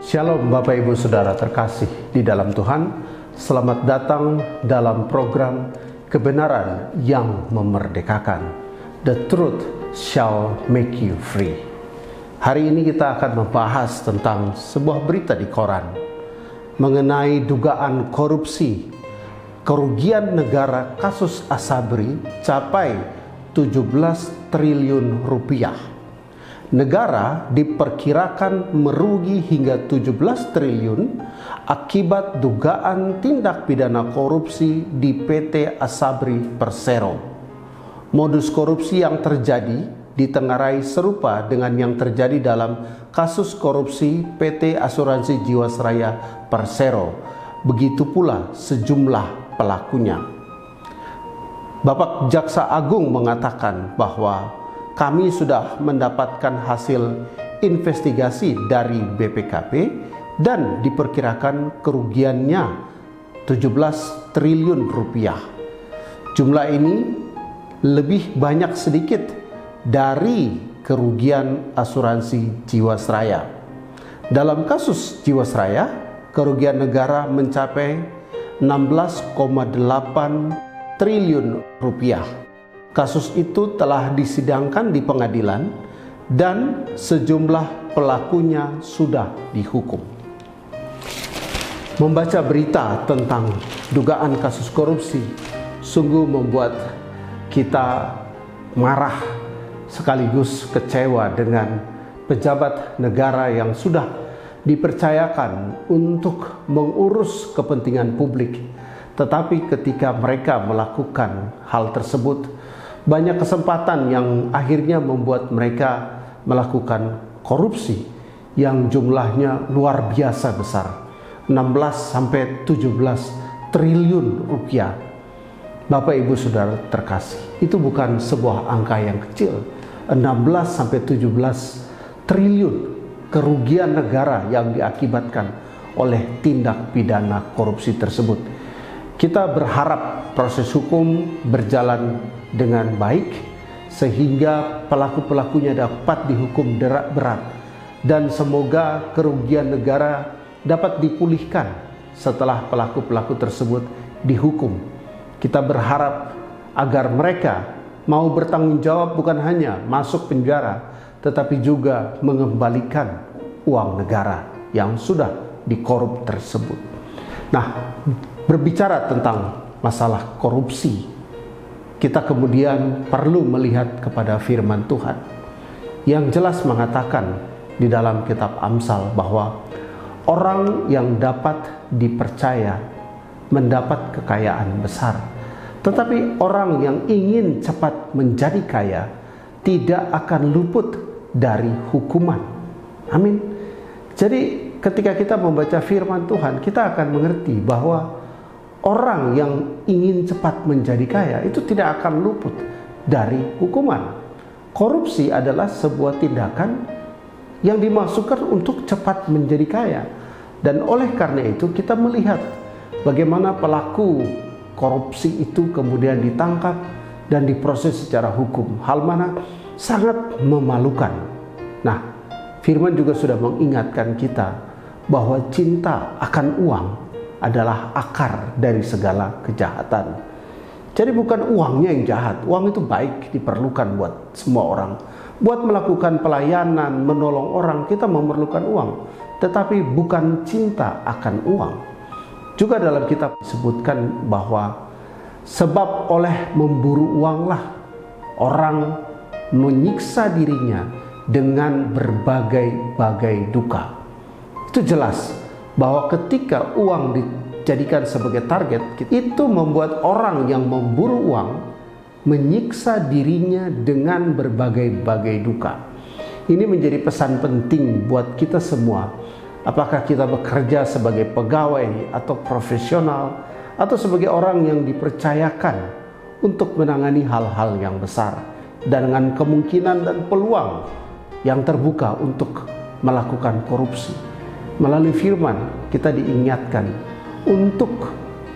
Shalom Bapak Ibu Saudara terkasih di dalam Tuhan. Selamat datang dalam program kebenaran yang memerdekakan. The truth shall make you free. Hari ini kita akan membahas tentang sebuah berita di koran Mengenai dugaan korupsi Kerugian negara kasus Asabri capai 17 triliun rupiah negara diperkirakan merugi hingga 17 triliun akibat dugaan tindak pidana korupsi di PT Asabri Persero. Modus korupsi yang terjadi ditengarai serupa dengan yang terjadi dalam kasus korupsi PT Asuransi Jiwasraya Persero. Begitu pula sejumlah pelakunya. Bapak Jaksa Agung mengatakan bahwa kami sudah mendapatkan hasil investigasi dari BPKP dan diperkirakan kerugiannya 17 triliun rupiah. Jumlah ini lebih banyak sedikit dari kerugian asuransi Jiwasraya. Dalam kasus Jiwasraya, kerugian negara mencapai 16,8 triliun rupiah Kasus itu telah disidangkan di pengadilan dan sejumlah pelakunya sudah dihukum. Membaca berita tentang dugaan kasus korupsi sungguh membuat kita marah sekaligus kecewa dengan pejabat negara yang sudah dipercayakan untuk mengurus kepentingan publik. Tetapi ketika mereka melakukan hal tersebut, banyak kesempatan yang akhirnya membuat mereka melakukan korupsi yang jumlahnya luar biasa besar. 16 sampai 17 triliun rupiah. Bapak Ibu Saudara terkasih itu bukan sebuah angka yang kecil. 16 sampai 17 triliun kerugian negara yang diakibatkan oleh tindak pidana korupsi tersebut. Kita berharap proses hukum berjalan dengan baik sehingga pelaku-pelakunya dapat dihukum berat dan semoga kerugian negara dapat dipulihkan setelah pelaku-pelaku tersebut dihukum. Kita berharap agar mereka mau bertanggung jawab bukan hanya masuk penjara tetapi juga mengembalikan uang negara yang sudah dikorup tersebut. Nah, berbicara tentang masalah korupsi kita kemudian perlu melihat kepada firman Tuhan yang jelas mengatakan di dalam kitab Amsal bahwa orang yang dapat dipercaya mendapat kekayaan besar. Tetapi orang yang ingin cepat menjadi kaya tidak akan luput dari hukuman. Amin. Jadi ketika kita membaca firman Tuhan, kita akan mengerti bahwa orang yang ingin cepat menjadi kaya itu tidak akan luput dari hukuman. Korupsi adalah sebuah tindakan yang dimasukkan untuk cepat menjadi kaya. Dan oleh karena itu kita melihat bagaimana pelaku korupsi itu kemudian ditangkap dan diproses secara hukum. Hal mana sangat memalukan. Nah, firman juga sudah mengingatkan kita bahwa cinta akan uang adalah akar dari segala kejahatan. Jadi bukan uangnya yang jahat, uang itu baik diperlukan buat semua orang. Buat melakukan pelayanan, menolong orang, kita memerlukan uang. Tetapi bukan cinta akan uang. Juga dalam kitab disebutkan bahwa sebab oleh memburu uanglah orang menyiksa dirinya dengan berbagai-bagai duka. Itu jelas bahwa ketika uang dijadikan sebagai target, itu membuat orang yang memburu uang menyiksa dirinya dengan berbagai-bagai duka. Ini menjadi pesan penting buat kita semua. Apakah kita bekerja sebagai pegawai atau profesional atau sebagai orang yang dipercayakan untuk menangani hal-hal yang besar dan dengan kemungkinan dan peluang yang terbuka untuk melakukan korupsi melalui firman kita diingatkan untuk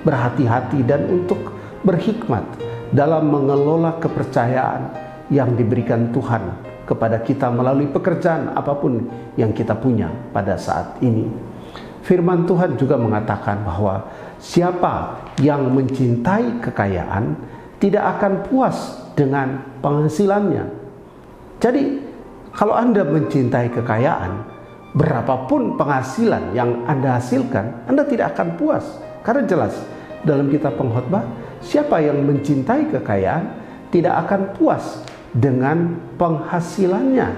berhati-hati dan untuk berhikmat dalam mengelola kepercayaan yang diberikan Tuhan kepada kita melalui pekerjaan apa pun yang kita punya pada saat ini. Firman Tuhan juga mengatakan bahwa siapa yang mencintai kekayaan tidak akan puas dengan penghasilannya. Jadi, kalau Anda mencintai kekayaan, berapapun penghasilan yang Anda hasilkan, Anda tidak akan puas. Karena jelas dalam kitab pengkhotbah, siapa yang mencintai kekayaan tidak akan puas dengan penghasilannya.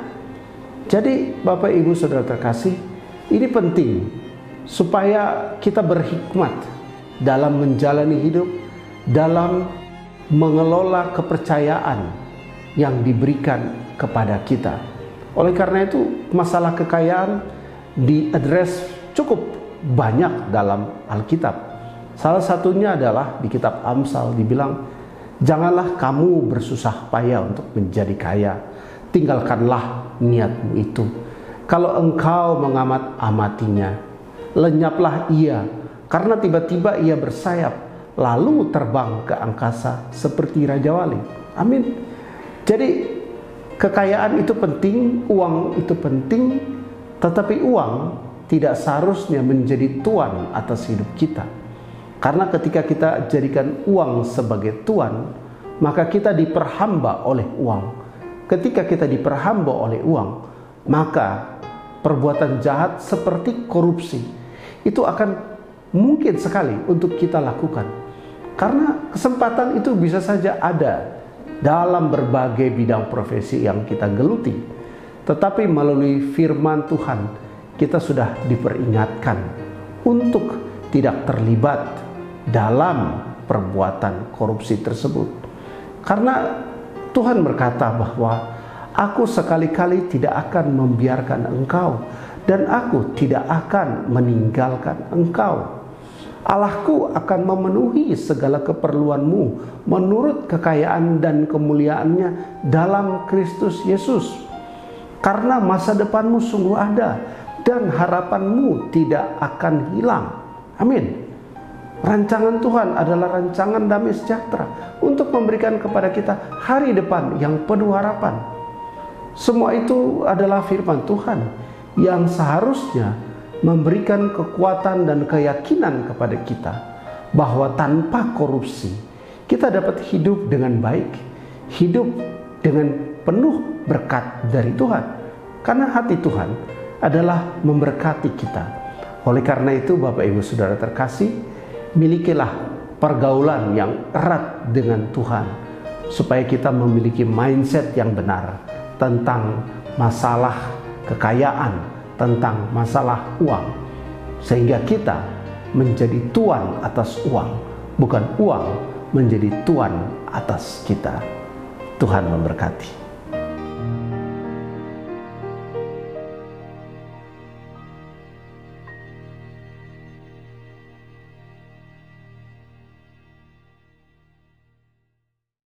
Jadi, Bapak Ibu Saudara terkasih, ini penting supaya kita berhikmat dalam menjalani hidup, dalam mengelola kepercayaan yang diberikan kepada kita. Oleh karena itu, masalah kekayaan diadres cukup banyak dalam Alkitab. Salah satunya adalah di kitab Amsal dibilang, "Janganlah kamu bersusah payah untuk menjadi kaya, tinggalkanlah niatmu itu. Kalau engkau mengamat-amatinya, lenyaplah ia karena tiba-tiba ia bersayap lalu terbang ke angkasa seperti Raja Wali. Amin. Jadi kekayaan itu penting, uang itu penting, tetapi uang tidak seharusnya menjadi tuan atas hidup kita. Karena ketika kita jadikan uang sebagai tuan, maka kita diperhamba oleh uang. Ketika kita diperhamba oleh uang, maka perbuatan jahat seperti korupsi itu akan mungkin sekali untuk kita lakukan. Karena kesempatan itu bisa saja ada dalam berbagai bidang profesi yang kita geluti. Tetapi melalui firman Tuhan, kita sudah diperingatkan untuk tidak terlibat dalam perbuatan korupsi tersebut. Karena Tuhan berkata bahwa aku sekali-kali tidak akan membiarkan engkau dan aku tidak akan meninggalkan engkau. Allahku akan memenuhi segala keperluanmu menurut kekayaan dan kemuliaannya dalam Kristus Yesus. Karena masa depanmu sungguh ada dan harapanmu tidak akan hilang. Amin. Rancangan Tuhan adalah rancangan damai sejahtera untuk memberikan kepada kita hari depan yang penuh harapan. Semua itu adalah firman Tuhan yang seharusnya memberikan kekuatan dan keyakinan kepada kita bahwa tanpa korupsi kita dapat hidup dengan baik, hidup dengan penuh berkat dari Tuhan. Karena hati Tuhan adalah memberkati kita. Oleh karena itu Bapak Ibu Saudara terkasih, milikilah pergaulan yang erat dengan Tuhan supaya kita memiliki mindset yang benar tentang masalah kekayaan, tentang masalah uang, sehingga kita menjadi tuan atas uang, bukan uang menjadi tuan atas kita. Tuhan memberkati.